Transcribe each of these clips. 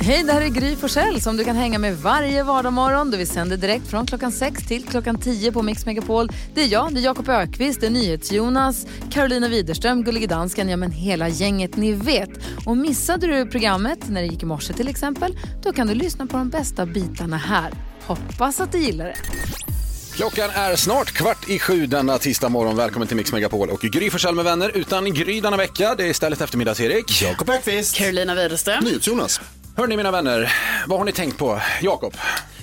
Hej, det här är Gry Forssell som du kan hänga med varje vardagsmorgon. Vi sänder direkt från klockan 6 till klockan 10 på Mix Megapol. Det är jag, det är Jakob Ökvist, det är NyhetsJonas, Carolina Widerström, Gullige Dansken, ja men hela gänget ni vet. Och missade du programmet när det gick i morse till exempel, då kan du lyssna på de bästa bitarna här. Hoppas att du gillar det. Klockan är snart kvart i sju denna tisdag morgon. Välkommen till Mix Megapol och Gry Forssell med vänner. Utan Gry denna vecka, det är istället eftermiddags-Erik. Jakob Ekqvist. Carolina Widerström. Jonas. Hörni mina vänner, vad har ni tänkt på? Jakob?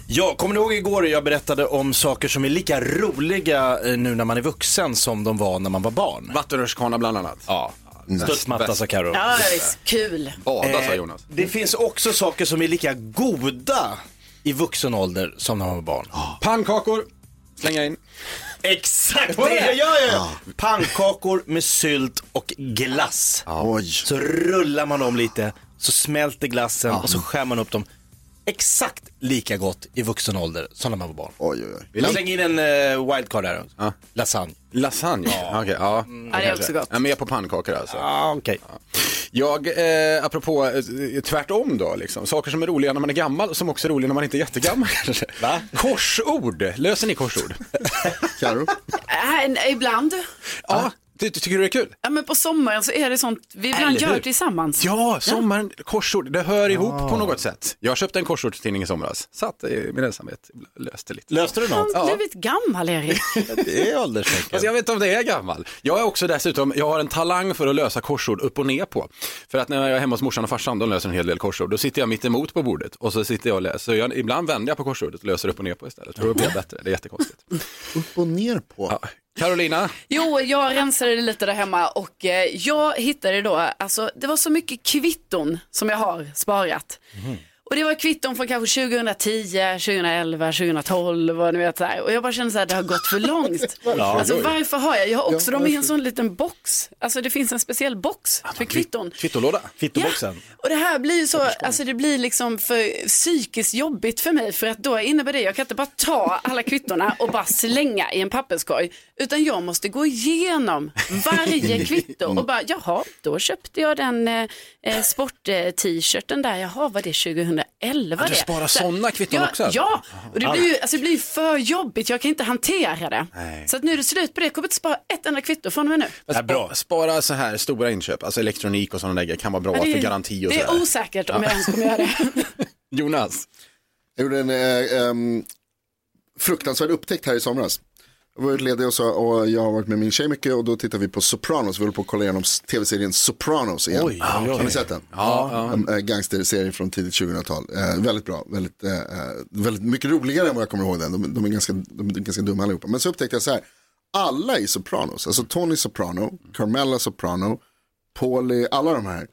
Ja, kommer ni ihåg igår jag berättade om saker som är lika roliga eh, nu när man är vuxen som de var när man var barn? Vattenrutschkana bland annat. Ja, studsmatta sa Carro. Ja, visst. Kul. Bada sa Jonas. Det finns också saker som är lika goda i vuxen ålder som när man var barn. Pannkakor, slänga in. Exakt det jag gör jag! Pannkakor med sylt och glass. Oj. Så rullar man dem lite, så smälter glassen och så skär man upp dem. Exakt lika gott i vuxen ålder som när man var barn. Oj, oj, oj. Jag slänger in en uh, wildcard här. Ja. Lasagne. Lasagne? Ja. Okej, ja. Ja, det är också gott. Jag är med på pannkakor alltså. Ja, okej. Jag, eh, apropå eh, tvärtom då, liksom. saker som är roliga när man är gammal och som också är roliga när man inte är jättegammal kanske. Va? Korsord, löser ni korsord? Karo? Äh, ibland. ja. Ty, ty, tycker du det är kul? Ja, men på sommaren så är det sånt, vi ibland Eller gör hur? tillsammans. Ja, sommaren, korsord, det hör ihop på något sätt. Jag köpte en korsordstidning i somras, satt i min ensamhet, löste lite. Löste du något? Han har blivit gammal, Erik. Det är ålderstecken. Alltså jag vet inte om det är gammal. Jag är också dessutom, jag har en talang för att lösa korsord upp och ner på. För att när jag är hemma hos morsan och farsan, de löser en hel del korsord. Då sitter jag mitt emot på bordet och så sitter jag och läser. Så jag, ibland vänder jag på korsordet och löser upp och ner på istället. För då blir jag bättre, det är jättekonstigt. Upp och ner på. Ja. Carolina, Jo, jag rensade lite där hemma och eh, jag hittade då, alltså det var så mycket kvitton som jag har sparat. Och det var kvitton från kanske 2010, 2011, 2012 och ni vet så här. Och jag bara kände så här, det har gått för långt. alltså varför har jag, jag har också dem i en sån liten box. Alltså det finns en speciell box för kvitton. kvittolåda. Kvittoboxen. Och det här blir ju så, alltså det blir liksom för psykiskt jobbigt för mig för att då innebär det, jag kan inte bara ta alla kvittorna och bara slänga i en papperskorg, utan jag måste gå igenom varje kvitto och bara, jaha, då köpte jag den eh, eh, sport-t-shirten där, jaha, var det 2011 Ja, du sparar Så- såna kvitton ja, också, alltså? Ja, och det blir ju alltså, det blir ju för jobbigt, jag kan inte hantera det. Nej. Så att nu är det slut på det, jag kommer inte spara ett enda kvitto från och med nu. Ja, bra. spa- Spara så här stora inköp, alltså elektronik och sådana där kan vara bra Ja, det, för garanti och det är osäkert om jag ens kommer göra det. Jonas, Jag gjorde en eh, ehm, fruktansvärd upptäckt här i somras. Jag var ledig och, så, och jag har varit med min tjej mycket och då tittade vi på Sopranos. Vi håller på att kolla igenom tv-serien Sopranos igen. Oj, oj, oj. Har ni sett den? Ja. En äh, gangsterserie från tidigt 2000-tal. Eh, väldigt bra, väldigt, eh, eh, väldigt mycket roligare än vad jag kommer ihåg den. De, de, är ganska, de är ganska dumma allihopa. Men så upptäckte jag så här, alla i Sopranos, alltså Tony Soprano, Carmella Soprano, Paulie, alla de här,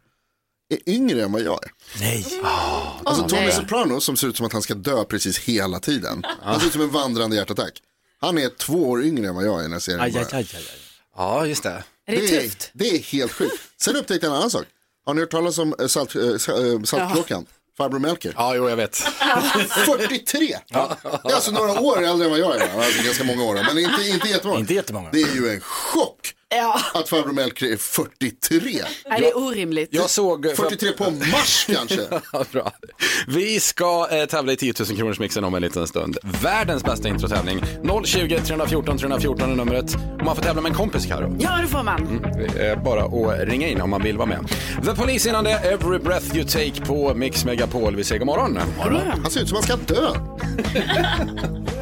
är yngre än vad jag är. Nej. Alltså Tony nej. Soprano som ser ut som att han ska dö precis hela tiden. Han ser ut som en vandrande hjärtattack. Han är två år yngre än vad jag är när serien Aj, aj, ja just det. Är det Det är, tufft? det är helt sjukt. Sen upptäckte jag en annan sak. Har ni hört talas om eh, salt, äh, Saltkråkan? Farbror Melker. Ja, jo jag vet. 43! Det är alltså några år äldre än vad jag är. Alltså ganska många år, men inte, inte jättemånga. Inte jättemånga. Det är ju en chock Ja, att farbror Melker är 43. nej, det är orimligt. Jag såg... 43 på mars kanske. Ja, bra. Vi ska eh, tävla i 10 000 kronors mixen om en liten stund. Världens bästa introtävling. 020 314 314 är numret. Man får tävla med en kompis, Karo. Ja, det får man. Det är bara att ringa in om man vill vara med. The Police innan det, Every Breath You Take på Mix Megapol. Vi säger god morgon. Han ser ut som att han ska dö.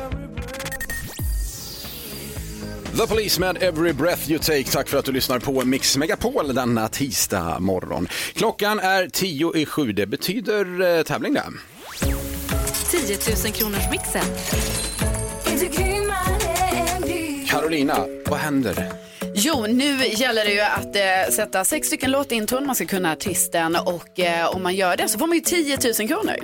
The Police med Every Breath You Take. Tack för att du lyssnar på Mix Megapol denna tisdag morgon. Klockan är tio i sju. Det betyder eh, tävling det. 10 000 kronors mixen. Carolina, vad händer? Jo, nu gäller det ju att eh, sätta sex stycken låtintron. Man ska kunna artisten och eh, om man gör det så får man ju 10 000 kronor.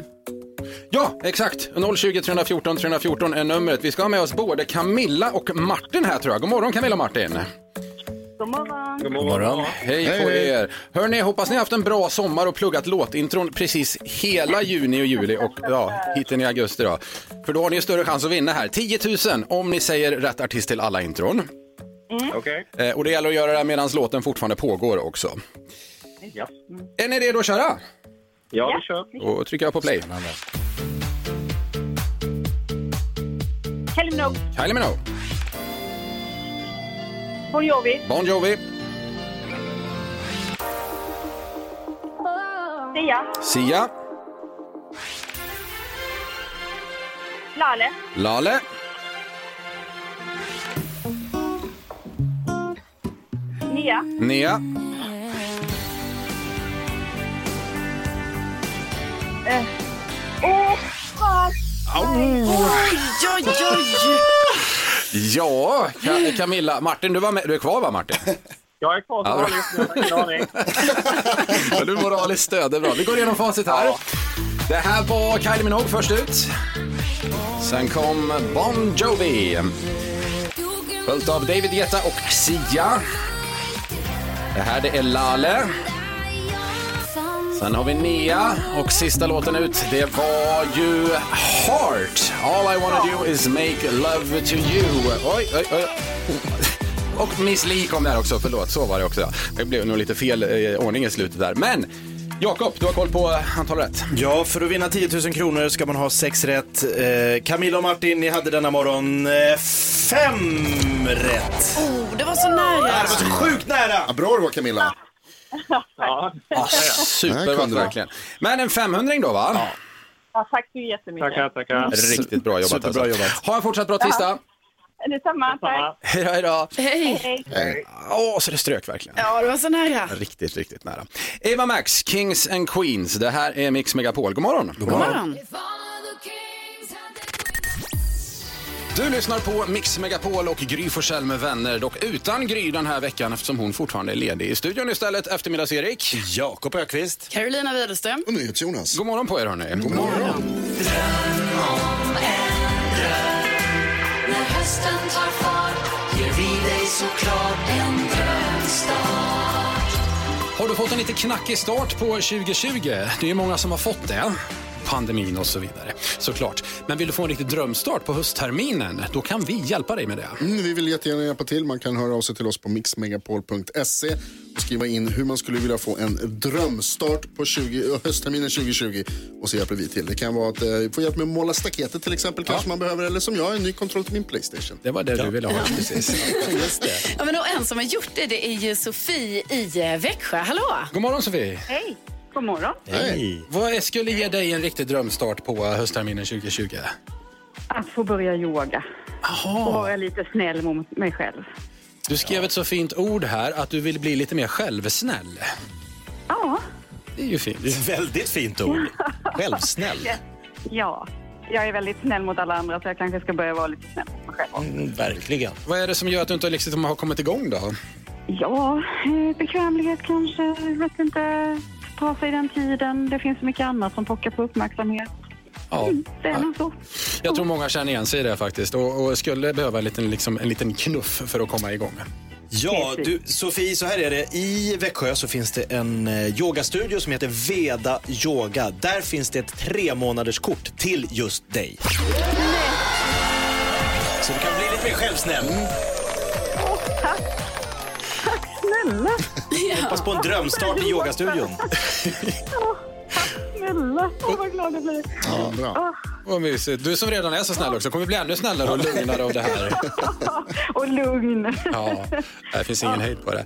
Ja, exakt. 020 314 314 är numret. Vi ska ha med oss både Camilla och Martin här tror jag. God morgon Camilla och Martin. God morgon. God morgon. Hej på er. Hörni, hoppas ni har haft en bra sommar och pluggat låtintron precis hela juni och juli och ja, hit in i augusti då. För då har ni ju större chans att vinna här. 10 000 om ni säger rätt artist till alla intron. Okej. Eh, och det gäller att göra det medan låten fortfarande pågår också. Ja. Är ni redo att köra? Ja, vi kör. Då trycker jag på play. Kylie Minogue, Kylie Minogue, Bon Jovi, Bon Jovi, Sia, Sia, Lale, Lale, Nia, Nea, Åh, fan! Oj, oj, oj. Ja, Ka- Camilla. Martin, du, var med. du är kvar va Martin? Jag är kvar Ja, som vanligt. Jag har ingen aning. Ja, du är moraliskt stöd, det är bra. Vi går igenom facit här. Det här var Kylie Minogue först ut. Sen kom Bon Jovi. Följt av David Guetta och Sia. Det här det är Lale. Sen har vi Nia och sista låten ut det var ju Heart. All I wanna do is make love to you. Oj, oj, oj. Och Miss Li kom där också, förlåt, så var det också. Det blev nog lite fel eh, ordning i slutet där. Men Jakob, du har koll på antal rätt. Ja, för att vinna 10 000 kronor ska man ha sex rätt. Eh, Camilla och Martin, ni hade denna morgon eh, fem rätt. Oh, det var så nära. Det var så sjukt nära! Ja, bra det var Camilla. Ja. Ah, super Nej, kunde du. verkligen. Men en 500 då va? ja, tack så jättemycket. Mm. Tackar, tackar. Riktigt bra jobbat. Superbra alltså. jobbat. Ha en fortsatt bra tisdag. Detsamma, tack. Hej då, hej då. Hej. Hej. Åh, så det strök verkligen. Ja, det var så nära. Riktigt, riktigt nära. Eva Max, Kings and Queens. Det här är Mix Megapol. God morgon. God God morgon. Du lyssnar på Mix Megapol och Gry Forssell med vänner. Dock utan Gry den här veckan eftersom hon fortfarande är ledig. I studion istället eftermiddags-Erik. Jakob Ökvist. Carolina Widerström. Och NyhetsJonas. God morgon på er hörni. God morgon. När hösten tar fart ger vi dig såklart en drömstart. Har du fått en lite knackig start på 2020? Det är många som har fått det. Pandemin och så vidare, såklart. Men vill du få en riktig drömstart på höstterminen? Då kan vi hjälpa dig med det. Mm, vi vill jättegärna hjälpa till. Man kan höra av sig till oss på mixmegapol.se och skriva in hur man skulle vilja få en drömstart på 20, höstterminen 2020 och så hjälper vi till. Det kan vara att eh, få hjälp med att måla staketet till exempel kanske man behöver eller som jag, en ny kontroll till min Playstation. Det var det du ville ha. Precis. Just det. Ja, men och en som har gjort det, det är ju Sofie i eh, Växjö. Hallå! God morgon Sofie. Hej. God morgon. Hej. Vad skulle ge dig en riktig drömstart på höstterminen 2020? Att få börja yoga. Och vara lite snäll mot mig själv. Du skrev ett så fint ord här att du vill bli lite mer självsnäll. Ja, Det är ju fint. Det är ett väldigt fint ord. Självsnäll. ja. Jag är väldigt snäll mot alla andra så jag kanske ska börja vara lite snäll mot mig själv. Mm, verkligen. Vad är det som gör att du inte liksom har kommit igång då? Ja, eh, bekvämlighet kanske. Jag vet inte. Ta sig den tiden. Det finns så mycket annat som pockar på uppmärksamhet. Ja. Det är nog så. Jag tror många känner igen sig i det faktiskt och, och skulle behöva en liten, liksom, en liten knuff för att komma igång. Ja, du, Sofie, så här är det. I Växjö så finns det en eh, yogastudio som heter Veda Yoga. Där finns det ett tre månaders kort till just dig. Så du kan bli lite mer självsnäll. Snälla, Hoppas på en drömstart i yogastudion. snälla. Åh, vad glad jag blir. Ja, bra. Vad mysigt. Du som redan är så snäll också kommer bli ännu snällare och lugnare av det här. Och lugn. Ja, det finns ingen hejd på det.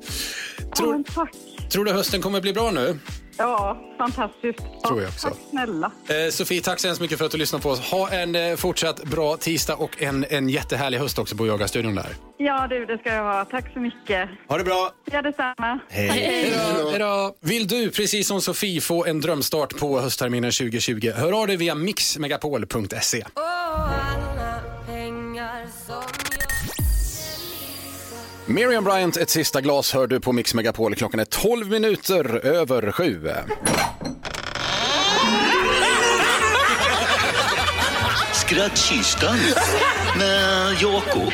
Ja, Tror, tack. tror du hösten kommer bli bra nu? Ja, fantastiskt. Tror jag också. Tack snälla. Eh, Sofie, tack så hemskt mycket för att du lyssnade på oss. Ha en eh, fortsatt bra tisdag och en, en jättehärlig höst också på yogastudion där. Ja, du, det ska jag ha. Tack så mycket. Ha det bra. Ja, detsamma. Hej. Hej då, hej då. Vill du, precis som Sofie, få en drömstart på höstterminen 2020? Hör av dig via mixmegapol.se. Miriam Bryant, ett sista glas hör du på Mix Megapol. Klockan är 12 minuter över sju. Skrattkistan med Jakob.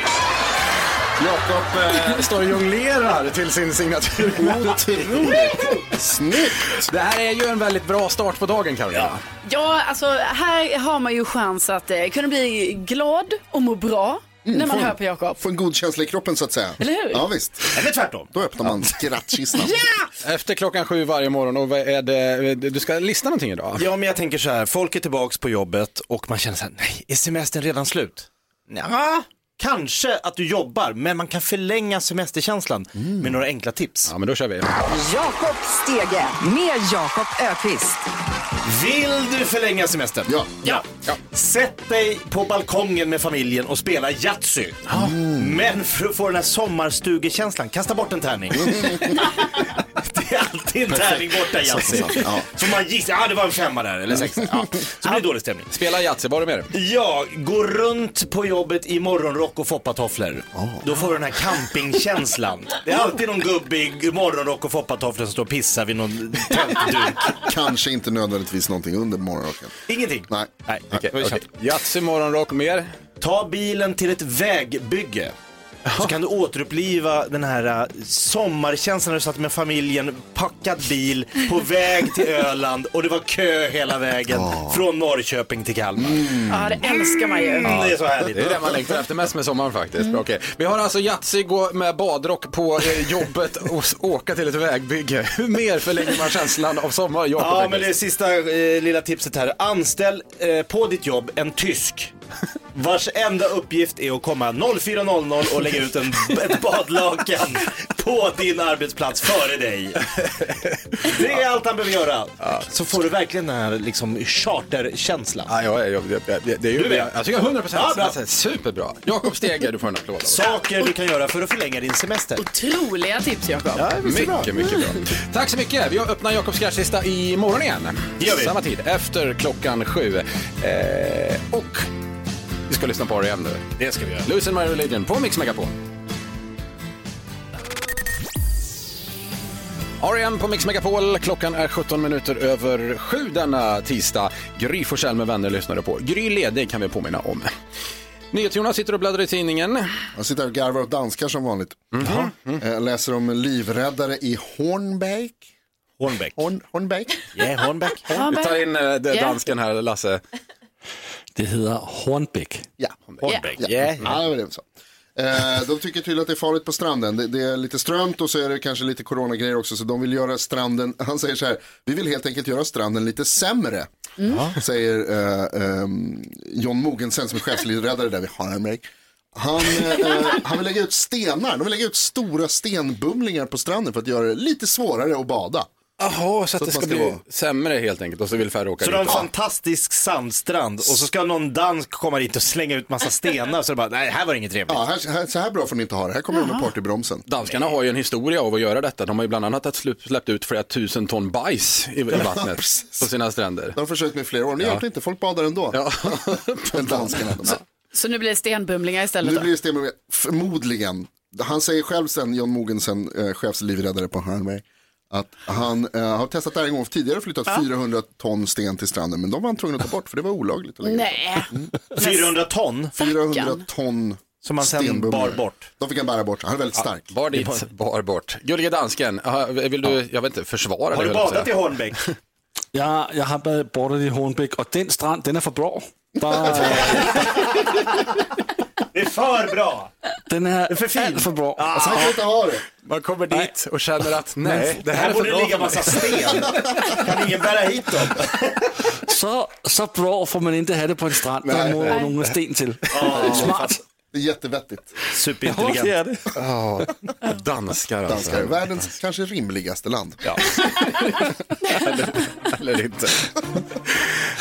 Jakob eh, står och jonglerar till sin signatur. Otroligt. Snyggt. Det här är ju en väldigt bra start på dagen, Carolina. Ja, alltså här har man ju chans att eh, kunna bli glad och må bra När man hör på Jakob. Få en god känsla i kroppen så att säga. Eller hur? Ja visst. Eller tvärtom. Då öppnar man skrattkistan. Efter klockan sju varje morgon och vad är det, du ska lista någonting idag? Ja, men jag tänker så här, folk är tillbaks på jobbet och man känner så här, nej, är semestern redan slut? Ja, kanske att du jobbar, men man kan förlänga semesterkänslan med några enkla tips. Ja men då kör vi. Jakob Stege med Jakob Ökvist. Vill du förlänga semestern? Ja. ja. Sätt dig på balkongen med familjen och spela Yatzy. Men för att få den här sommarstugekänslan, kasta bort en tärning. det är alltid en tärning borta i Yatzy. Ja. Så man gissar, ja det var en femma där, eller sexa. Ja. Så blir det dålig stämning. Spela Yatzy, vad har du med dig? Ja, gå runt på jobbet i morgonrock och foppatofflor. Då får du den här campingkänslan. Det är alltid någon gubbe i morgonrock och foppatofflor som står och pissar vid någon tältduk. Kanske inte nödvändigtvis någonting under morgonrocken. Ingenting. Nej. Nej, okej. känt. Yatzy, morgonrock, mer? Ta bilen till ett vägbygge. Så kan du återuppliva den här äh, sommarkänslan när du satt med familjen, packad bil, på väg till Öland och det var kö hela vägen från Norrköping till Kalmar. Ja, det älskar man ju. Mm, det är så härligt. Det är det man längtar efter mest med sommaren faktiskt. Okej. Vi har alltså Yatzy, gå med badrock på eh, jobbet och åka till ett vägbygge. Hur mer förlänger man känslan av sommar? Ja, men det sista eh, lilla tipset här. Anställ eh, på ditt jobb en tysk. Vars enda uppgift är att komma 04.00 och lägga ut en, ett badlakan på din arbetsplats före dig. Det är allt han behöver göra. Så får du verkligen den här liksom, charterkänslan. Ja, jag, jag, jag, det, det är ju, Du vet. jag, tycker 100 procent. Ja, bra. superbra. Jakob Stege, du får en applåd. Saker du kan göra för att förlänga din semester. Otroliga tips Jakob. Mycket, mycket bra. Tack så mycket. Vi öppnar Jakobs skrattlista imorgon igen. Det gör vi. Samma tid, efter klockan sju. Eh, och ska lyssna på R.E.M. nu. Det ska vi göra. Losing My Religion på Mix Megapol. R.E.M. på Mix Megapol. Klockan är 17 minuter över sju denna tisdag. Gry Forssell med vänner lyssnade på. Gry ledig kan vi påminna om. NyhetsJonas sitter och bläddrar i tidningen. Jag sitter och garvar åt danskar som vanligt. Mhm. Eh, Jag läser om livräddare i Hornbæk. Hornbäck. Horn, Hornbæk. Yeah, Hornbäck. Vi tar in eh, Ja. dansken här, Lasse. Det heter Hornbæk. Ja, Hornbäck. Ja, Yeah. ja det var det vi sa. Eh, de tycker tydligen att det är farligt på stranden. Det, det är lite strömt och så är det kanske lite coronagrejer också. Så de vill göra stranden, han säger så här, vi vill helt enkelt göra stranden lite sämre. Säger eh, ehm, John Mogensen som är chefslivräddare där vid Harmrake. Han, eh, han vill lägga ut stenar, de vill lägga ut stora stenbumlingar på stranden för att göra det lite svårare att bada. Jaha, så att Så det ska bli vara- sämre helt enkelt och så vill färre åka Så du har en dit. fantastisk sandstrand och så ska någon dansk komma dit och slänga ut massa stenar så det bara, nej här var det inget trevligt. Ja, här, här, så här bra får ni inte ha det, här kommer de med partybromsen. Danskarna har ju en historia av att göra detta. De har ju bland annat släppt ut flera tusen ton bajs i, i vattnet på sina stränder. De har försökt med flera år, men hjälper inte, folk badar ändå. Ja. Men danskarna, de Så nu blir det stenbumlingar istället Nu då? blir det stenbumlingar, förmodligen. Han säger själv sen, John Mogensen, eh, chefslivräddare på Harmway, att han eh, har testat det här en gång tidigare och flyttat 400 ton sten till stranden, men de var han tvungen att ta bort för det var olagligt. Att lägga Nej. 400 ton 400 ton som man sen bar bort. De fick han bära bort, han är väldigt stark. Bar dit, bar bort. Gullige dansken, vill du, jag vet inte, försvara Har du badat i säga. Ja, jag har badet badet i Hornbæk och den strand, den är för bra. Der, Det är för bra. den är för fin. för bra. Kan inte ha det. Man kommer dit och känner att nej, det här Här är för borde bra ligga för massa sten. Kan ingen bära hit dem? Så, så bra får man inte ha det på en strand. Nej, Der må nogle sten til. Smart. Det är jättevettigt. Ja, Superintelligent. det är det. Danskar alltså. Danskar, världens kanske rimligaste land. Ja. eller, eller inte.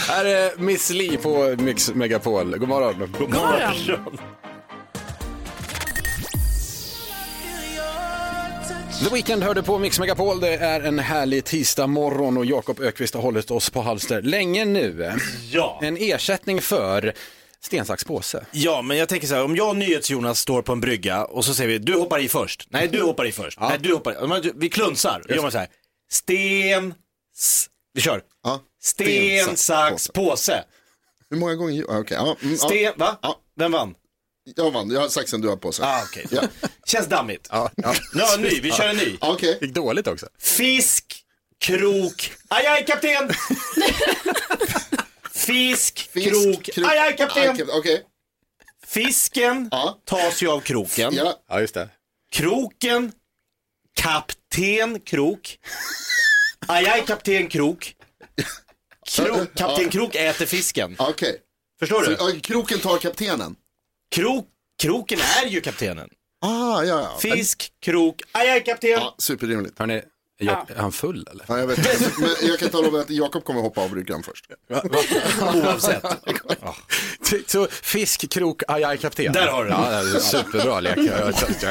Här är Miss Li på Mix Megapol. God morgon. God morgon. The Weeknd hörde på Mix Megapol. Det är en härlig tisdag morgon och Jakob Ökvist har hållit oss på halster länge nu. Ja. En ersättning för sten, sax, påse. Ja, men jag tänker så här, om jag och NyhetsJonas står på en brygga och så säger vi, du hoppar i först. Nej, du hoppar i först. Nej, du hoppar i. Vi klunsar. Då gör man så här, sten, s- vi kör. Ja. Sten, sax, påse. Hur många gånger? Ja, okej. Ja, mm, ja. Sten, va? Ja. Vem vann? Jag vann, jag har saxen, du har på sig. Ah, okej. Ja. Känns dammigt. Ja, ja. Ja, ny, vi kör en ny. Ja, Okej, Gick dåligt också. Fisk, krok, aj, aj, kapten! Fisk, Fisk, krok, krok, aj, aj, kapten! aj, Okej, Fisken tas ju av kroken. Ja, Ja, just det. Kroken, kapten Krok. Ajaj, kapten Krok. Krok, kapten Krok äter fisken. okej. Förstår Så, du? ja, kroken tar kaptenen. Krok, kroken är ju kaptenen. Ah, ja, ja. Fisk, krok, ajaj, kapten. Ja, superrimligt. Hörrni, är jag, är han full eller? Ja, jag vet. Men jag kan tala om att Jakob kommer hoppa av bryggan först. Oavsett. Så fisk, krok, aj, aj, kapten. Där har du den. Ja, det är en superbra lek.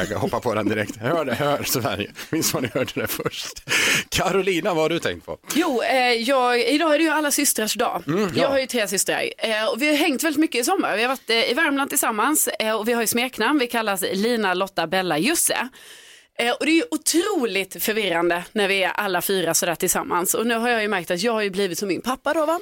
Jag, hoppar på den direkt. Hör det, hör Sverige. Minns vad ni hörde det först. Carolina, vad har du tänkt på? Jo, eh, jag, idag är det ju alla systrars dag. Mm, Jag har ju tre systrar eh, och vi har hängt väldigt mycket i sommar. Vi har varit eh, i Värmland tillsammans eh, och vi har ju smeknamn. Vi kallas Lina, Lotta, Bella, Jusse. Eh, och det är ju otroligt förvirrande när vi är alla fyra sådär tillsammans. Och nu har jag ju märkt att jag har ju blivit som min pappa då va.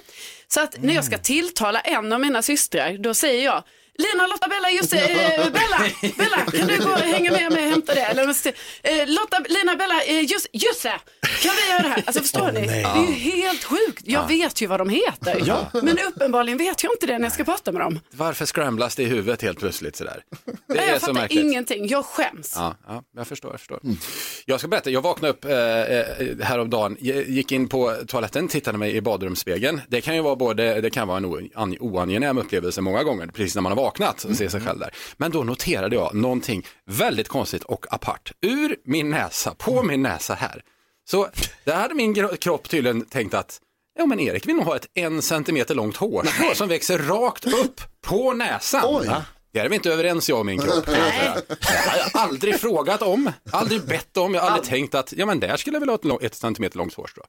Så att när jag ska tilltala en av mina systrar, då säger jag Lina, Lotta, Bella, just det, eh, Bella, Bella, kan du gå och hänga med mig och hämta det? Eller, eh, Lotta, Lina, Bella, eh, just, Jusse, kan vi göra det här? Alltså förstår ni? Det är ju helt sjukt. Jag vet ju vad de heter. Men uppenbarligen vet jag inte det när jag ska prata med dem. Varför scramblas det i huvudet helt plötsligt sådär? Det Nej, är jag så fattar ingenting. Jag skäms. Ja, ja, jag förstår. Jag, förstår. jag ska berätta, jag vaknade upp eh, eh, häromdagen, gick in på toaletten, tittade mig i badrumsspegeln. Det kan ju vara både, det kan vara en oan- oangenäm upplevelse många gånger, precis när man har vaknat och ser sig själv där. Men då noterade jag någonting väldigt konstigt och apart. Ur min näsa, på min näsa här. Så där hade min kropp tydligen tänkt att Ja men Erik vill nog ha ett en centimeter långt hårstrå som växer rakt upp på näsan. Oj. Det är vi inte överens jag och min kropp. kan jag har aldrig frågat om, aldrig bett om, jag har aldrig tänkt att ja men där skulle jag vilja ha ett, ett centimeter långt hårstrå.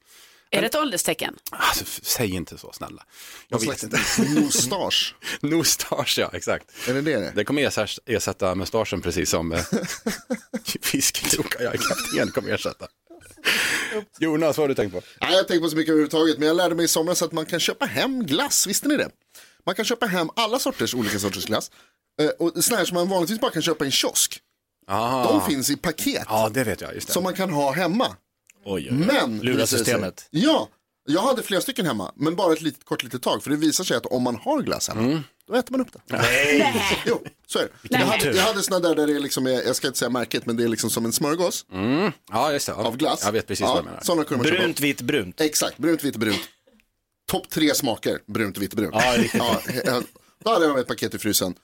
Är det ett ålderstecken? Alltså, säg inte så snälla. Jag vet inte. mustasch. Mustasch, ja exakt. Är det det? Det kommer ersätta, ersätta mustaschen precis som eh, fiskkrokar jag är kapten kommer ersätta. Jonas, vad har du tänkt på? Nej, jag tänker på så mycket överhuvudtaget, men jag lärde mig i somras att man kan köpa hem glass, visste ni det? Man kan köpa hem alla sorters, olika sorters glass. Eh, och sådana här som man vanligtvis bara kan köpa i en kiosk. Ah. De finns i paket Ja, det vet jag. Just det. som man kan ha hemma. Oj, oj, oj. Men, Lura systemet. Ja, jag hade flera stycken hemma, men bara ett litet, kort litet tag. För det visar sig att om man har glass hemma, Mm. då äter man upp det. Nej. Jo, så är det. Jag hade, jag hade sådana där, där det är liksom, är, jag ska inte säga märket, men det är liksom som en smörgås Ja, just det. Ja. av glass. Jag vet precis ja, vad du menar. Kunde man. Brunt, vitt, brunt. Exakt, brunt, vitt brunt. Topp tre smaker, brunt, vitt brunt. Ja, ja, då hade jag med ett paket i frysen.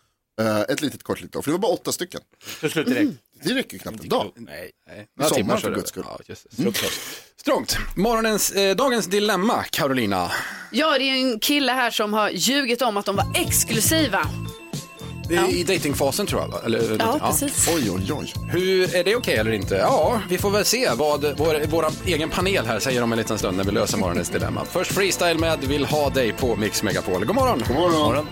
Eh, ett litet kort litet, för det var bara åtta stycken. För slut direkt. Det räcker ju knappt en dag. Nej, nej. Sommar, timmar för guds skull. Ja, just det. Strångt. Morgonens, eh, dagens dilemma, Carolina. Ja, det är en kille här som har ljugit om att de var exklusiva. Det är I datingfasen tror jag, va? Eller, Ja, precis. Oj, oj, oj. Hur, är det okej eller inte? Ja, vi får väl se vad vår, vår egen panel här säger om en liten stund när vi löser morgonens dilemma. Först freestyle med Vill ha dig på Mix Megapol. God morgon! God morgon.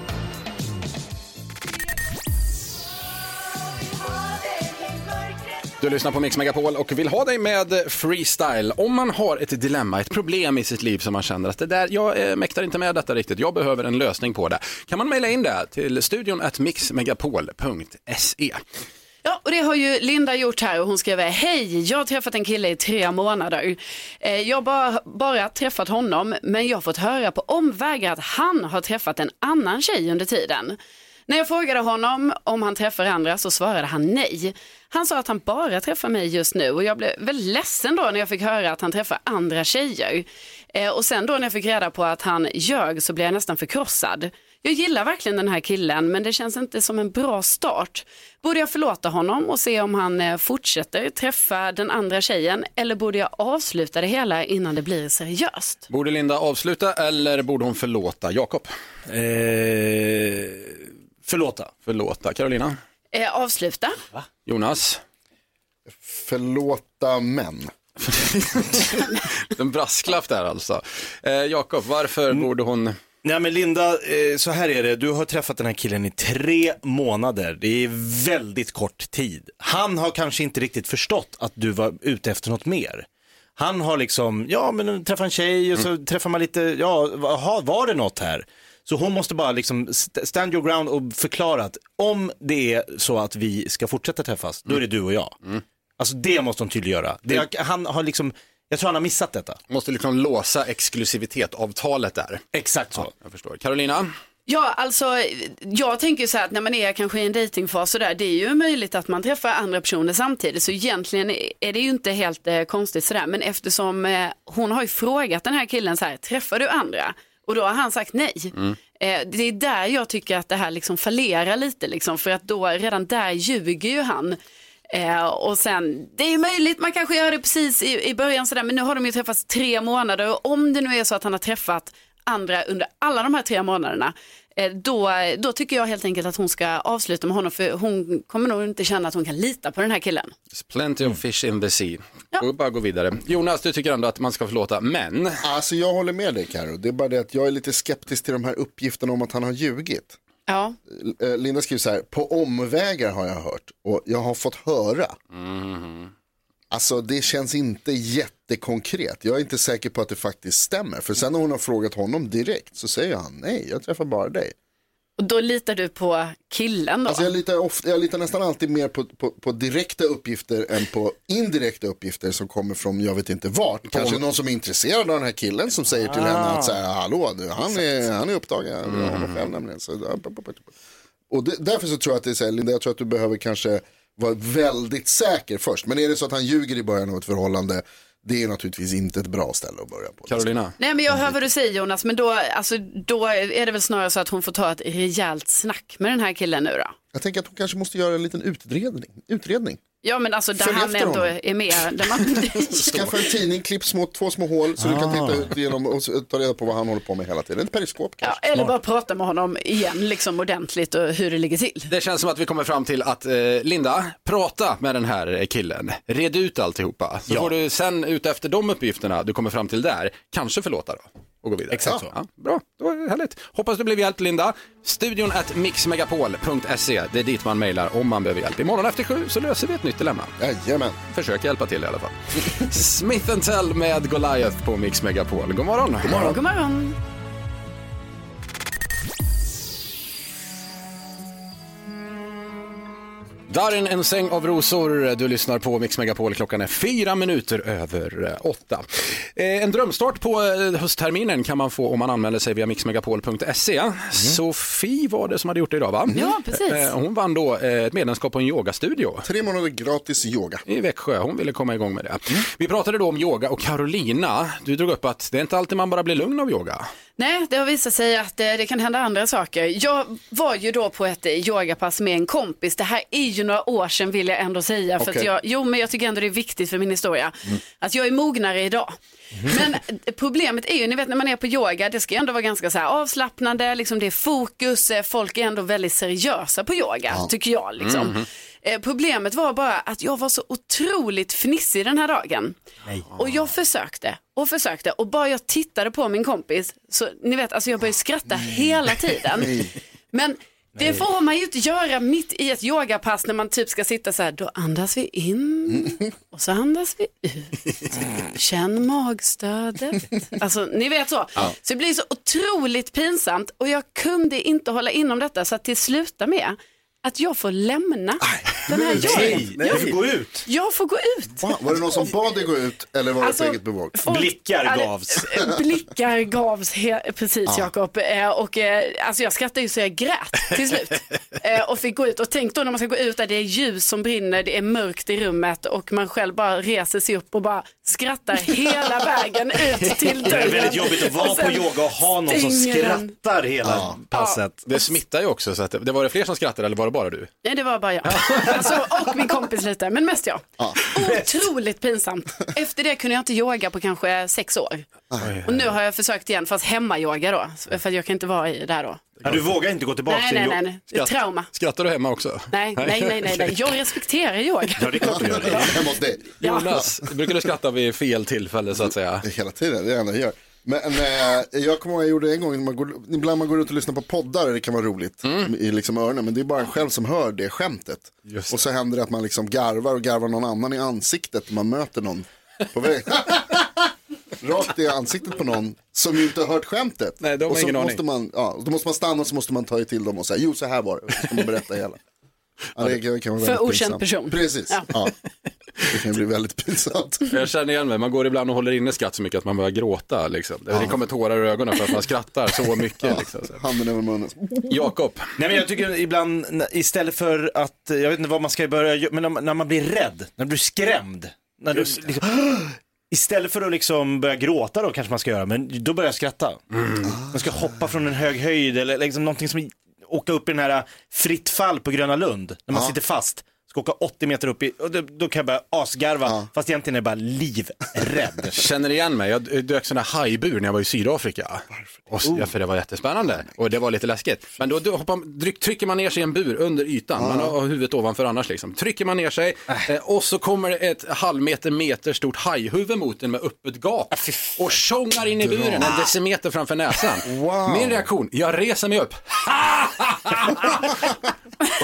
Du lyssnar på Mix Megapol och vill ha dig med freestyle. Om man har ett dilemma, ett problem i sitt liv som man känner att det där, jag eh, mäktar inte med detta riktigt, jag behöver en lösning på det. Kan man mejla in det till studion at mixmegapol.se. Ja, och det har ju Linda gjort här och hon skriver Hej, jag har träffat en kille i tre månader. Eh, jag har bara, bara träffat honom, men jag har fått höra på omvägar att han har träffat en annan tjej under tiden. När jag frågade honom om han träffar andra så svarade han nej. Han sa att han bara träffar mig just nu och jag blev väldigt ledsen då när jag fick höra att han träffar andra tjejer. Eh, Och sen då när jag fick reda på att han ljög så blev jag nästan förkrossad. Jag gillar verkligen den här killen men det känns inte som en bra start. Borde jag förlåta honom och se om han eh, fortsätter träffa den andra tjejen eller borde jag avsluta det hela innan det blir seriöst? Borde Linda avsluta eller borde hon förlåta Jakob? Eh, förlåta. Förlåta. Carolina? Eh, avsluta? Jonas? Förlåta män. En brasklapp där alltså. Eh, Jakob, varför borde hon... Nej men Linda, eh, så här är det. Du har träffat den här killen i tre månader. Det är väldigt kort tid. Han har kanske inte riktigt förstått att du var ute efter något mer. Han har liksom, ja men träffa en tjej och så träffar man lite, ja, aha, var det något här? Så hon måste bara liksom st- stand your ground och förklara att om det är så att vi ska fortsätta träffas, då är det du och jag. Alltså det måste hon tydliggöra. Det, han har liksom, jag tror han har missat detta. Måste liksom låsa exklusivitet, avtalet där. Exakt så. Jag förstår. Carolina? Ja, alltså jag tänker så här att när man är kanske i en datingfas så där, det är ju möjligt att man träffar andra personer samtidigt, så egentligen är det ju inte helt eh, konstigt sådär, men eftersom eh, hon har ju frågat den här killen så här, träffar du andra? Och då har han sagt nej. Eh, det är där jag tycker att det här liksom fallerar lite, liksom, för att då redan där ljuger ju han. Eh, och sen, det är möjligt, man kanske gör det precis i, i början sådär, men nu har de ju träffats tre månader och om det nu är så att han har träffat andra under alla de här tre månaderna, då, då tycker jag helt enkelt att hon ska avsluta med honom, för hon kommer nog inte känna att hon kan lita på den här killen. There's plenty of fish in the sea. Ja. Bara gå vidare. Jonas, du tycker ändå att man ska förlåta, men Alltså jag håller med dig Karo. det är bara det att jag är lite skeptisk till de här uppgifterna om att han har ljugit. Ja, Eh, Linda skriver så här, på omvägar har jag hört och jag har fått höra. Alltså det känns inte jättekonkret. Jag är inte säker på att det faktiskt stämmer. För sen när hon har frågat honom direkt så säger han nej, jag träffar bara dig. och då litar du på killen då? Alltså jag litar, ofta, jag litar nästan alltid mer på, på, på direkta uppgifter än på indirekta uppgifter som kommer från jag vet inte vart. Kanske någon som är intresserad av den här killen som säger till henne att så här, hallå, du, han, är, han är upptagen, jag ha honom själv nämligen. Så, och det, därför så tror jag att det är så här, Linda, jag tror att du behöver kanske vara väldigt säker först. Men är det så att han ljuger i början av ett förhållande, det är naturligtvis inte ett bra ställe att börja på. Carolina? Nej men jag hör vad du säger Jonas, men då, alltså, då är det väl snarare så att hon får ta ett rejält snack med den här killen nu då. Jag tänker att hon kanske måste göra en liten utredning. utredning. Ja men alltså där Följ han ändå honom. är med. Där man, Skaffa en tidning, klipp små, två små hål så du kan titta ut genom och ta reda på vad han håller på med hela tiden. Ett periskop ja, kanske. eller bara prata med honom igen liksom ordentligt och hur det ligger till. Det känns som att vi kommer fram till att, eh, Linda, prata med den här killen. Red ut alltihopa. Så Ja. får du sen ut efter de uppgifterna du kommer fram till där, kanske förlåta då. Och gå vidare. Exakt så. Ja, bra, det var härligt. Hoppas du blev hjälpt Linda. Studion at mixmegapol.se, det är dit man mejlar om man behöver hjälp. Imorgon efter sju så löser vi ett nytt dilemma. Jajamän. Försök hjälpa till i alla fall. Smith Tell med Goliath på Mix Megapol. God morgon. God God morgon. Darin, en säng av rosor. Du lyssnar på Mix Megapol. Klockan är fyra minuter över eh, åtta. Eh, En drömstart på eh, höstterminen kan man få om man anmäler sig via mixmegapol.se. Sofie var det som hade gjort det idag va? Ja, precis. Hon vann då ett medlemskap på en yogastudio Tre månader gratis yoga. i Växjö. Hon ville komma igång med det. Vi pratade då om yoga och Carolina, du drog upp att det är inte alltid man bara blir lugn av yoga. Nej, det har visat sig att det kan hända andra saker. Jag var ju då på ett yogapass med en kompis. Det här är ju några år sedan vill jag ändå säga. För att Okej. jag, jo, men jag tycker ändå det är viktigt för min historia. Att jag är mognare idag. Men eh, problemet är ju, ni vet när man är på yoga, det ska ju ändå vara ganska så avslappnande, liksom det är fokus, eh, folk är ändå väldigt seriösa på yoga, tycker jag. Liksom. Eh, Problemet var bara att jag var så otroligt fnissig den här dagen. Och jag försökte och försökte och bara jag tittade på min kompis, så ni vet, alltså jag började skratta hela tiden. Men det får man ju inte göra mitt i ett yogapass när man typ ska sitta så här, då andas vi in och så andas vi ut. Känn magstödet. Alltså ni vet så. Så det blir så otroligt pinsamt och jag kunde inte hålla inom detta så att det slutar med att jag får lämna den här. Nej, du får gå ut. Jag får gå ut. Va? Var det någon som bad dig gå ut eller var det Alltså, på eget bevåg? folk- Blickar Ja, det- gavs. Blickar gavs, precis Jakob. Eh, Och eh, alltså jag skrattade ju så jag grät till slut. Eh, Och fick gå ut och tänk då när man ska gå ut där det är ljus som brinner, det är mörkt i rummet och man själv bara reser sig upp och bara skrattar hela vägen ut till Det dörren. är väldigt jobbigt att vara på yoga och ha någon som skrattar hela passet. Det smittar ju också, så att det, det var det fler som skrattade eller var det bara du? Nej, det var bara jag. Alltså, och min kompis lite, men mest jag. Otroligt pinsamt. Efter det kunde jag inte yoga på kanske sex år. Och nu har jag försökt igen, fast hemmayoga då. För att jag kan inte vara i där då. Ja, du vågar inte gå tillbaka Nej, till nej, nej, nej. Det trauma. Skrattar du hemma också? Nej, nej, nej, nej, nej. Jag respekterar yoga. Ja, det är klart du gör det. Hemma hos dig. Jonas, brukar du skratta vid fel tillfälle så att säga? Hela tiden, det är det jag gör. Men eh, jag kommer ihåg jag gjorde det en gång, när man går, ibland man går ut och lyssnar på poddar, det kan vara roligt i liksom öronen, men det är bara en själv som hör det skämtet. Just Och så händer det att man liksom garvar och garvar någon annan i ansiktet när man möter någon på väg. Rakt i ansiktet på någon som ju inte har hört skämtet. Nej, de har och så ingen aning. måste man, ja, då måste man stanna och så måste man ta till dem och säga, jo så här var det, så ska man berätta hela. Ja, det kan- kan vara För okänd person. Precis. Ja. Ja. Det kan ju bli väldigt pinsamt. Jag känner igen mig, man går ibland och håller inne skratt så mycket att man börjar gråta. Liksom. Det kommer tårar i ögonen för att man skrattar så mycket. Liksom. Så. Handen över munnen. Jakob, Nej men jag tycker ibland, istället för att, jag vet inte vad man ska börja göra, men när man- man blir rädd, när du blir skrämd, när du liksom, istället för att liksom börja gråta då kanske man ska göra, men då börjar jag skratta. Man ska hoppa från en hög höjd eller liksom någonting som, åka upp i den här fritt fall på Gröna Lund, när man sitter fast. Ska åka 80 meter upp i, och då, då kan jag börja asgarva, fast egentligen är jag bara livrädd. känner igen mig. Jag dök sån där hajbur när jag var i Sydafrika. Och, ja, för det var jättespännande och det var lite läskigt. Men då, då hoppar, dryck, trycker man ner sig i en bur under ytan. Man har huvudet ovanför annars liksom. Trycker man ner sig eh, och så kommer det ett halvmeter, meter stort hajhuvud mot en med öppet gap. Och tjongar in i buren en decimeter framför näsan. Min reaktion, jag reser mig upp.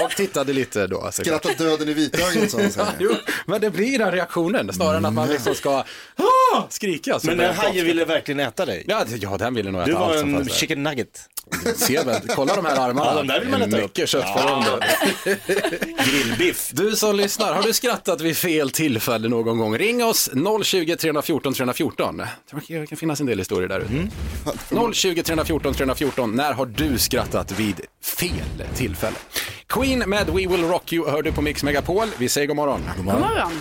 och tittade lite då. Alltså, Skratta döden i vitögat som man säger. Jo, men det blir den reaktionen snarare än att man liksom ska "Ah!" skrika. Men den jag hajen ville verkligen äta dig. Ja, det- ja, den ville nog Du äta var allt som en fanns där. chicken nugget. Ser väl, kolla de här armarna. Ja, de där vill man äta upp. Mycket kött på dem. då. Grillbiff. Du som lyssnar, har du skrattat vid fel tillfälle någon gång? Ring oss 020 314 314. Jag tror Det kan finnas en del historier där ute. 020 314 314. När har du skrattat vid fel tillfälle? Queen med We Will Rock You hör du på Mix Megapol. Vi säger god morgon. God God morgon.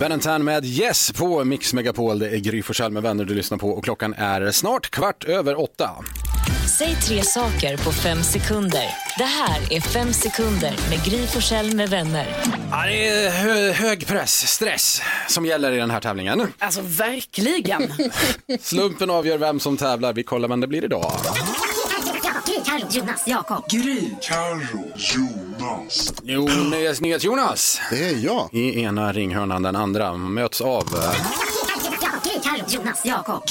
Ben Tan med Yes på Mix Megapol. Det är Gry Forssell med vänner du lyssnar på och klockan är snart kvart över åtta. Säg tre saker på fem sekunder. Det här är Fem sekunder med Gry Forssell med vänner. Ja, det är hö hög press, stress som gäller i den här tävlingen. Alltså verkligen. Slumpen avgör vem som tävlar. Vi kollar vem det blir idag. Jonas, Jakob. Jo, Nyhets, Nyhets Jonas. Det är jag. I ena ringhörnan, den andra möts av... eh, Jonas, Jakob.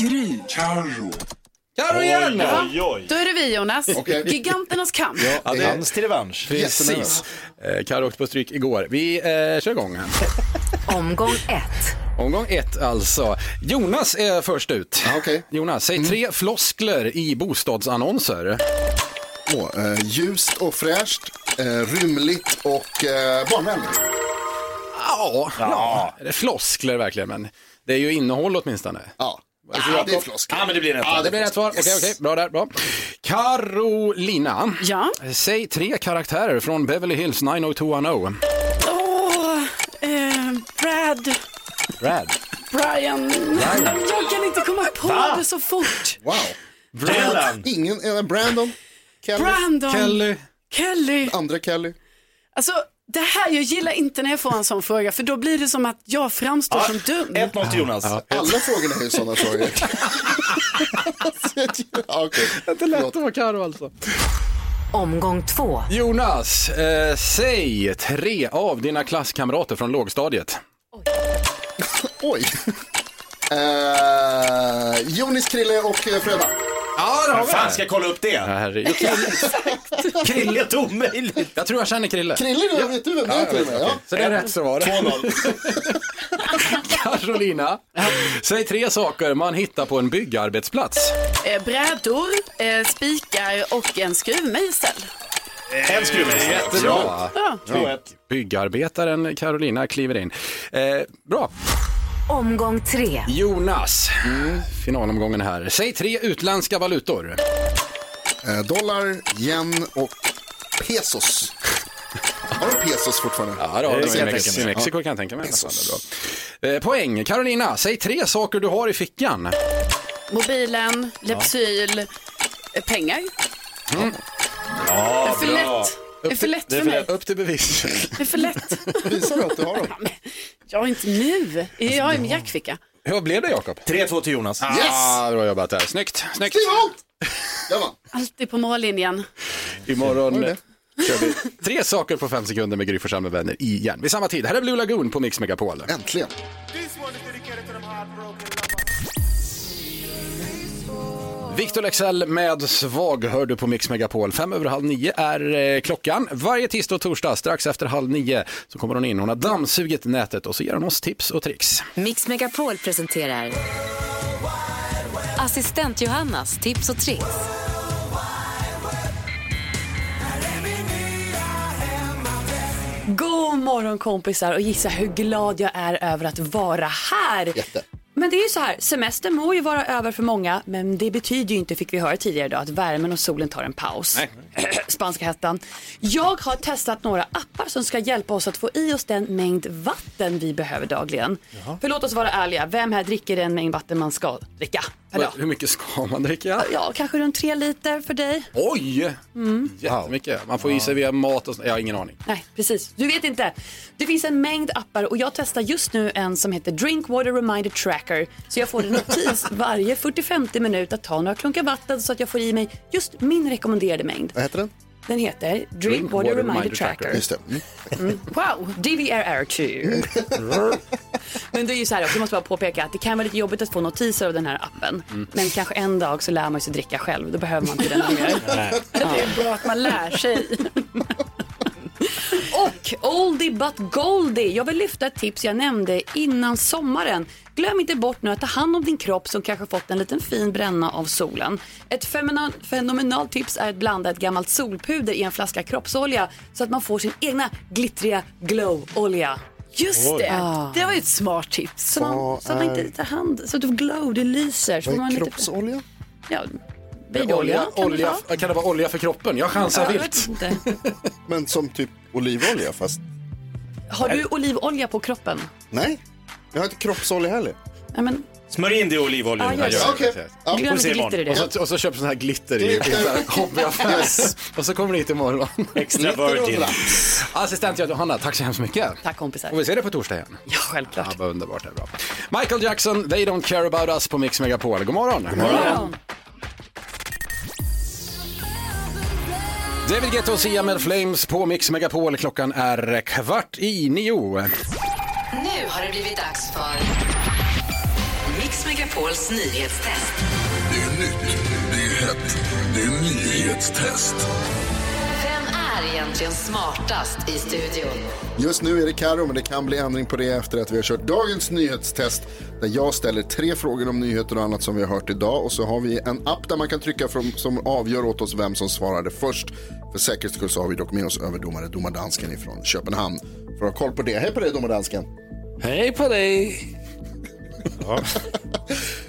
Karo igen! Oj, oj. Då är det vi Jonas. Okej. Giganternas kamp. Ja, det Dans till revansch. Precis. Eh, Karo åkte på stryk igår. Vi eh, kör igång. Omgång ett. Omgång ett alltså. Jonas är först ut. Ja, okej. Jonas, säg tre floskler i bostadsannonser. Åh, eh, ljust och fräscht, eh, rymligt och eh, barnvänligt. Ja, ja. Är det floskler verkligen? Men det är ju innehåll åtminstone. Ja, ah, det är flosk. Ja, men det blir rätt. Ja, det blir rätt svar. Okej, okej, bra där, bra. Carolina, Ja. säg tre karaktärer från Beverly Hills 90210. Åh, eh, Brad, Brad. Brian. Jag kan inte komma på Va? det så fort. Wow. Dylan. Ingen, eh, Brandon, Kelly, Brandon, Kelly. Kelly. andra Kelly. Alltså, det här, jag gillar inte när jag får en sån fråga för då blir det som att jag framstår som dum. 1-0 till Jonas. Alla frågorna är ju sådana frågor. ja, okej. Inte lätt att vara Karo alltså. Omgång två. Jonas, eh, säg tre av dina klasskamrater från lågstadiet. Oj. Eh, Jonis, Krille och eh, Fröda. Ja, det Vad fan ska jag kolla upp det? Herregud. Krille, helt omöjligt. Jag tror jag känner Krille. Krille, då vet du vem det är till och med. Ja. Så det är rätt svar. 2-0. Carolina, säg tre saker man hittar på en byggarbetsplats. Eh, brädor, eh, spikar och en skruvmejsel. En skruvmejsel. Jättebra. Ja. 2-1. Byggarbetaren Carolina kliver in. Eh, bra. Omgång tre. Jonas, finalomgången här. Säg tre utländska valutor. Eh, dollar, yen och pesos. Har de pesos fortfarande? Ja, då, Det det kan jag I, Mexiko kan jag tänka mig. bra. Eh, poäng. Carolina, säg tre saker du har i fickan. Mobilen, Lypsyl, eh, pengar. Ja, Det är för bra. lätt. Det är för lätt är för för mig. Upp till bevis. Det är för lätt. Visar du att du har dem? Jag har inte nu. Jag har en jackficka. Hur blev det Jakob? 3-2 till Jonas. Yes! Ah, bra jobbat där. Snyggt. Snyggt. Jag vann. Alltid på mållinjen. Imorgon kör vi tre saker på fem sekunder med Gry med vänner igen. Vid samma tid. Här är Blue Lagoon på Mix Megapol. Äntligen. Victor Lexell med Svag hör du på Mix Megapol. Fem över halv nio är eh, klockan. Varje tisdag och torsdag strax efter halv nio så kommer hon in. Hon har dammsugit nätet och så ger hon oss tips och tricks. Mix Megapol presenterar Assistent Johannas tips och tricks. morgon kompisar och gissa hur glad jag är över att vara här. Jätte. Men det är ju så här, semestern må ju vara över för många, men det betyder ju inte, fick vi höra tidigare idag, att värmen och solen tar en paus. Spanska hettan. Jag har testat några appar som ska hjälpa oss att få i oss den mängd vatten vi behöver dagligen. För låt oss vara ärliga, vem här dricker den mängd vatten man ska dricka? dag? Hur mycket ska man dricka? Ja, kanske runt tre liter för dig. Oj! Mm. Jättemycket. Man får i sig via mat och så. Jag har ingen aning. Nej, precis. Du vet inte. Det finns en mängd appar och jag testar just nu en som heter Drinkwater Reminder Tracker. Så jag får en notis varje 40-50 minuter att ta några klunkar vatten så att jag får i mig just min rekommenderade mängd. Heter den? Den heter Drinkwater Reminder Tracker. Just det. Mm. Mm. Wow, DVRR2. Men det är ju så här också, jag måste bara påpeka att det kan vara lite jobbigt att få notiser av den här appen. Mm. Men kanske en dag så lär man sig dricka själv, då behöver man inte den mer. Det är bra att man lär sig. Och oldie but goldie. Jag vill lyfta ett tips jag nämnde innan sommaren. Glöm inte bort nu att ta hand om din kropp som kanske fått en liten fin bränna av solen. Ett fenomenalt tips är att blanda ett gammalt solpuder i en flaska kroppsolja så att man får sin egna glittriga glow-olja. Just det, Ah. det var ju ett smart tips. Så, man, så att man inte tar hand, så att du glow, det lyser. Så Vad man kroppsolja? Ja, babyolja kan det olja, vara. kan det vara olja för kroppen? Jag chansar Ja, vilt. inte. Men som typ olivolja fast Har du olivolja på kroppen? nej. Jag har inte kroppsolja heller. Nej, men, Smörj in det i olivoljan. Ja, här det. Okej. Ja. glöm får se inte glitter i Och det. så, och så köper sån här glitter i, i Glitter. sån här hobbyaffär. Och så kommer ni hit imorgon. Extra Glitter och virgin. Assistent Johanna, tack så hemskt mycket. Tack kompisar. Får vi se det på torsdag igen? Ja, självklart. Ja, vad underbart, det är bra. Michael Jackson, They Don't Care About Us på Mix Megapol. God morgon. God morgon. David Guetta och Sia med Flames på Mix Megapol. Klockan är kvart i nio. Har det blivit dags för Mix Megapols nyhetstest. Det är nytt, det är hett, det är nyhetstest. Vem är egentligen smartast i studion? Just nu är det Karo, men det kan bli ändring på det efter att vi har kört dagens nyhetstest. Där jag ställer tre frågor om nyheter och annat som vi har hört idag. Och så har vi en app där man kan trycka från, som avgör åt oss vem som svarade först. För säkerhets skull så har vi dock med oss överdomare domardansken ifrån Köpenhamn. För att ha koll på det. Hej på dig domardansken. Hej på dig!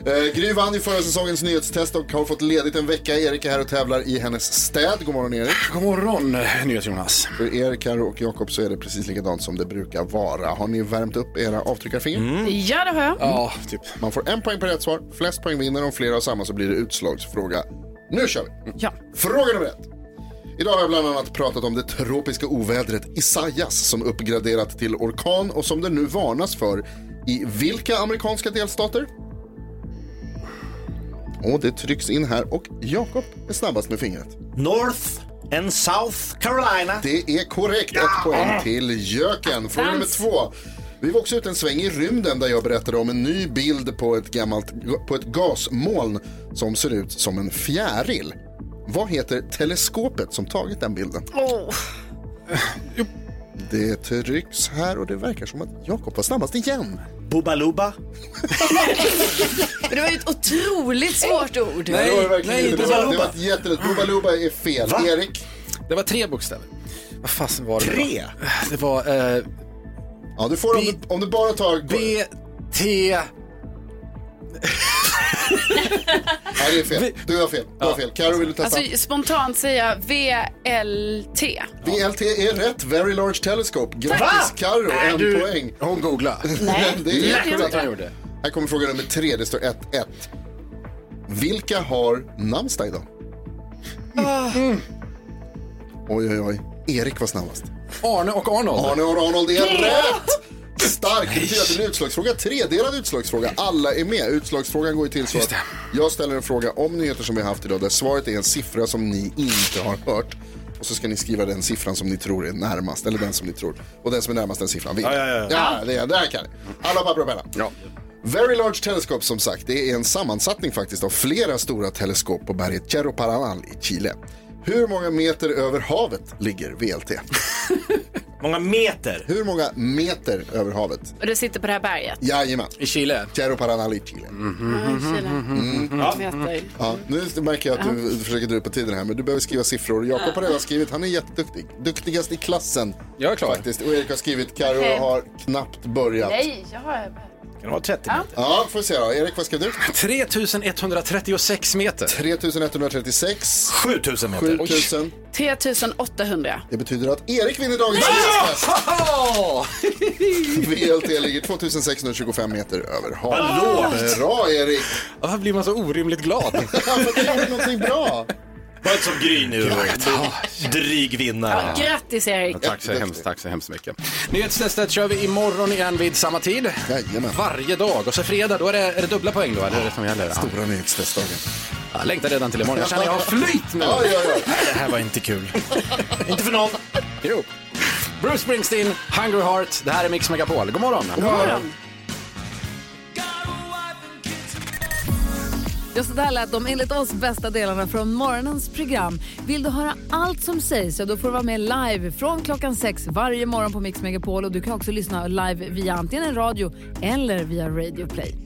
Eh, Gry vann i förra säsongens nyhetstest och har fått ledigt en vecka. Erik är här och tävlar i hennes städ. God morgon Erik. God morgon, NyhetsJonas. För er, Karo och Jakob så är det precis likadant som det brukar vara. Har ni värmt upp era avtryckarfinger? Ja, det har jag. Ja, typ. Man får en poäng per rätt svar. Flest poäng vinner. Om flera har samma så blir det utslagsfråga. Nu kör vi! Ja. Fråga nummer ett. Idag har jag bland annat pratat om det tropiska ovädret Isaias som uppgraderat till orkan och som det nu varnas för i vilka amerikanska delstater? Och det trycks in här och Jakob är snabbast med fingret. North and South Carolina. Det är korrekt. Ett poäng till Jöken. Fråga nummer två. Vi var också ut en sväng i rymden där jag berättade om en ny bild på ett, gammalt, på ett gasmoln som ser ut som en fjäril. Vad heter teleskopet som tagit den bilden? Oh. Det trycks här och det verkar som att Jakob var snabbast igen. Boobaluba. Det var ju ett otroligt svårt ord. det var verkligen nej, inte. Det var, det var jättelätt. Är fel. Va? Erik? Det var tre bokstäver. Vad fasen var det? Tre? Det var eh, Ja, du får om du, om du bara tar... B, T... Nej, det är fel. Du har fel. Du har fel. Karo, vill du testa? Alltså spontant säga VLT. VLT är rätt. Very Large Telescope. Grattis Nej, en du- poäng. Hon googlade. Nej, det är han gjorde. Här kommer fråga nummer tre. Det står 1-1. Vilka har namnsdag idag? Mm. Oj, oj, oj. Erik var snabbast. Arne och Arnold. Arne och Arnold är rätt! Starkt. Det betyder att det blir utslagsfråga. Tredelad utslagsfråga. Alla är med. Utslagsfrågan går ju till så att jag ställer en fråga om nyheter som vi har haft idag där svaret är en siffra som ni inte har hört. Och så ska ni skriva den siffran som ni tror är närmast, eller den som ni tror. Och den som är närmast den siffran vinner. Ja, ja, ja. ja det, det här kan ni. Alla papper och penna. Ja. Very Large Telescope som sagt, det är en sammansättning faktiskt av flera stora teleskop på berget Cerro Paranal i Chile. Hur många meter över havet ligger VLT? Många meter? Hur många meter över havet? Och det sitter på det här berget. Jajamän. I Chile? Cerro Paranal i Chile. Mm. Ja. Ja, nu märker jag att du, försöker dra ut på tiden här, men du behöver skriva siffror. Jakob har redan skrivit, han är jätteduktig. Duktigast i klassen. Jag är klar. Faktiskt. Och Erik har skrivit, Karo Okej. har knappt börjat. Nej, jag har... Kan det vara 30 Ja. Ja, får vi se då. Erik, vad skrev du? 3136 meter. 3136. 7000 meter. 7000. 3800. Det betyder att Erik vinner dagens nyhetstest. VLT ligger 2625 meter över havet. Hallå! Bra Erik! Varför blir man så orimligt glad? För att du gjorde någonting bra. Inte som Gry nu dryg vinnare. Ja, grattis Erik. Tack så, hemskt, tack så hemskt mycket. Nyhetstestet kör vi imorgon igen vid samma tid. Jajamän. Varje dag. Och så fredag, då är det, är det dubbla poäng då? Eller är det som gäller? Stora nyhetstestdagen. Ja, jag längtar redan till imorgon. Jag känner att jag har flyt nu. Ja, ja, ja. Det här var inte kul. inte för någon. Jo. Bruce Springsteen, Hungry Heart. Det här är Mix Megapol. God morgon. God morgon. Just det där lät de enligt oss bästa delarna från morgonens program. Vill du höra allt som sägs så då får du vara med live från klockan sex varje morgon på Mix Megapol. Och du kan också lyssna live via antingen en radio eller via Radio Play.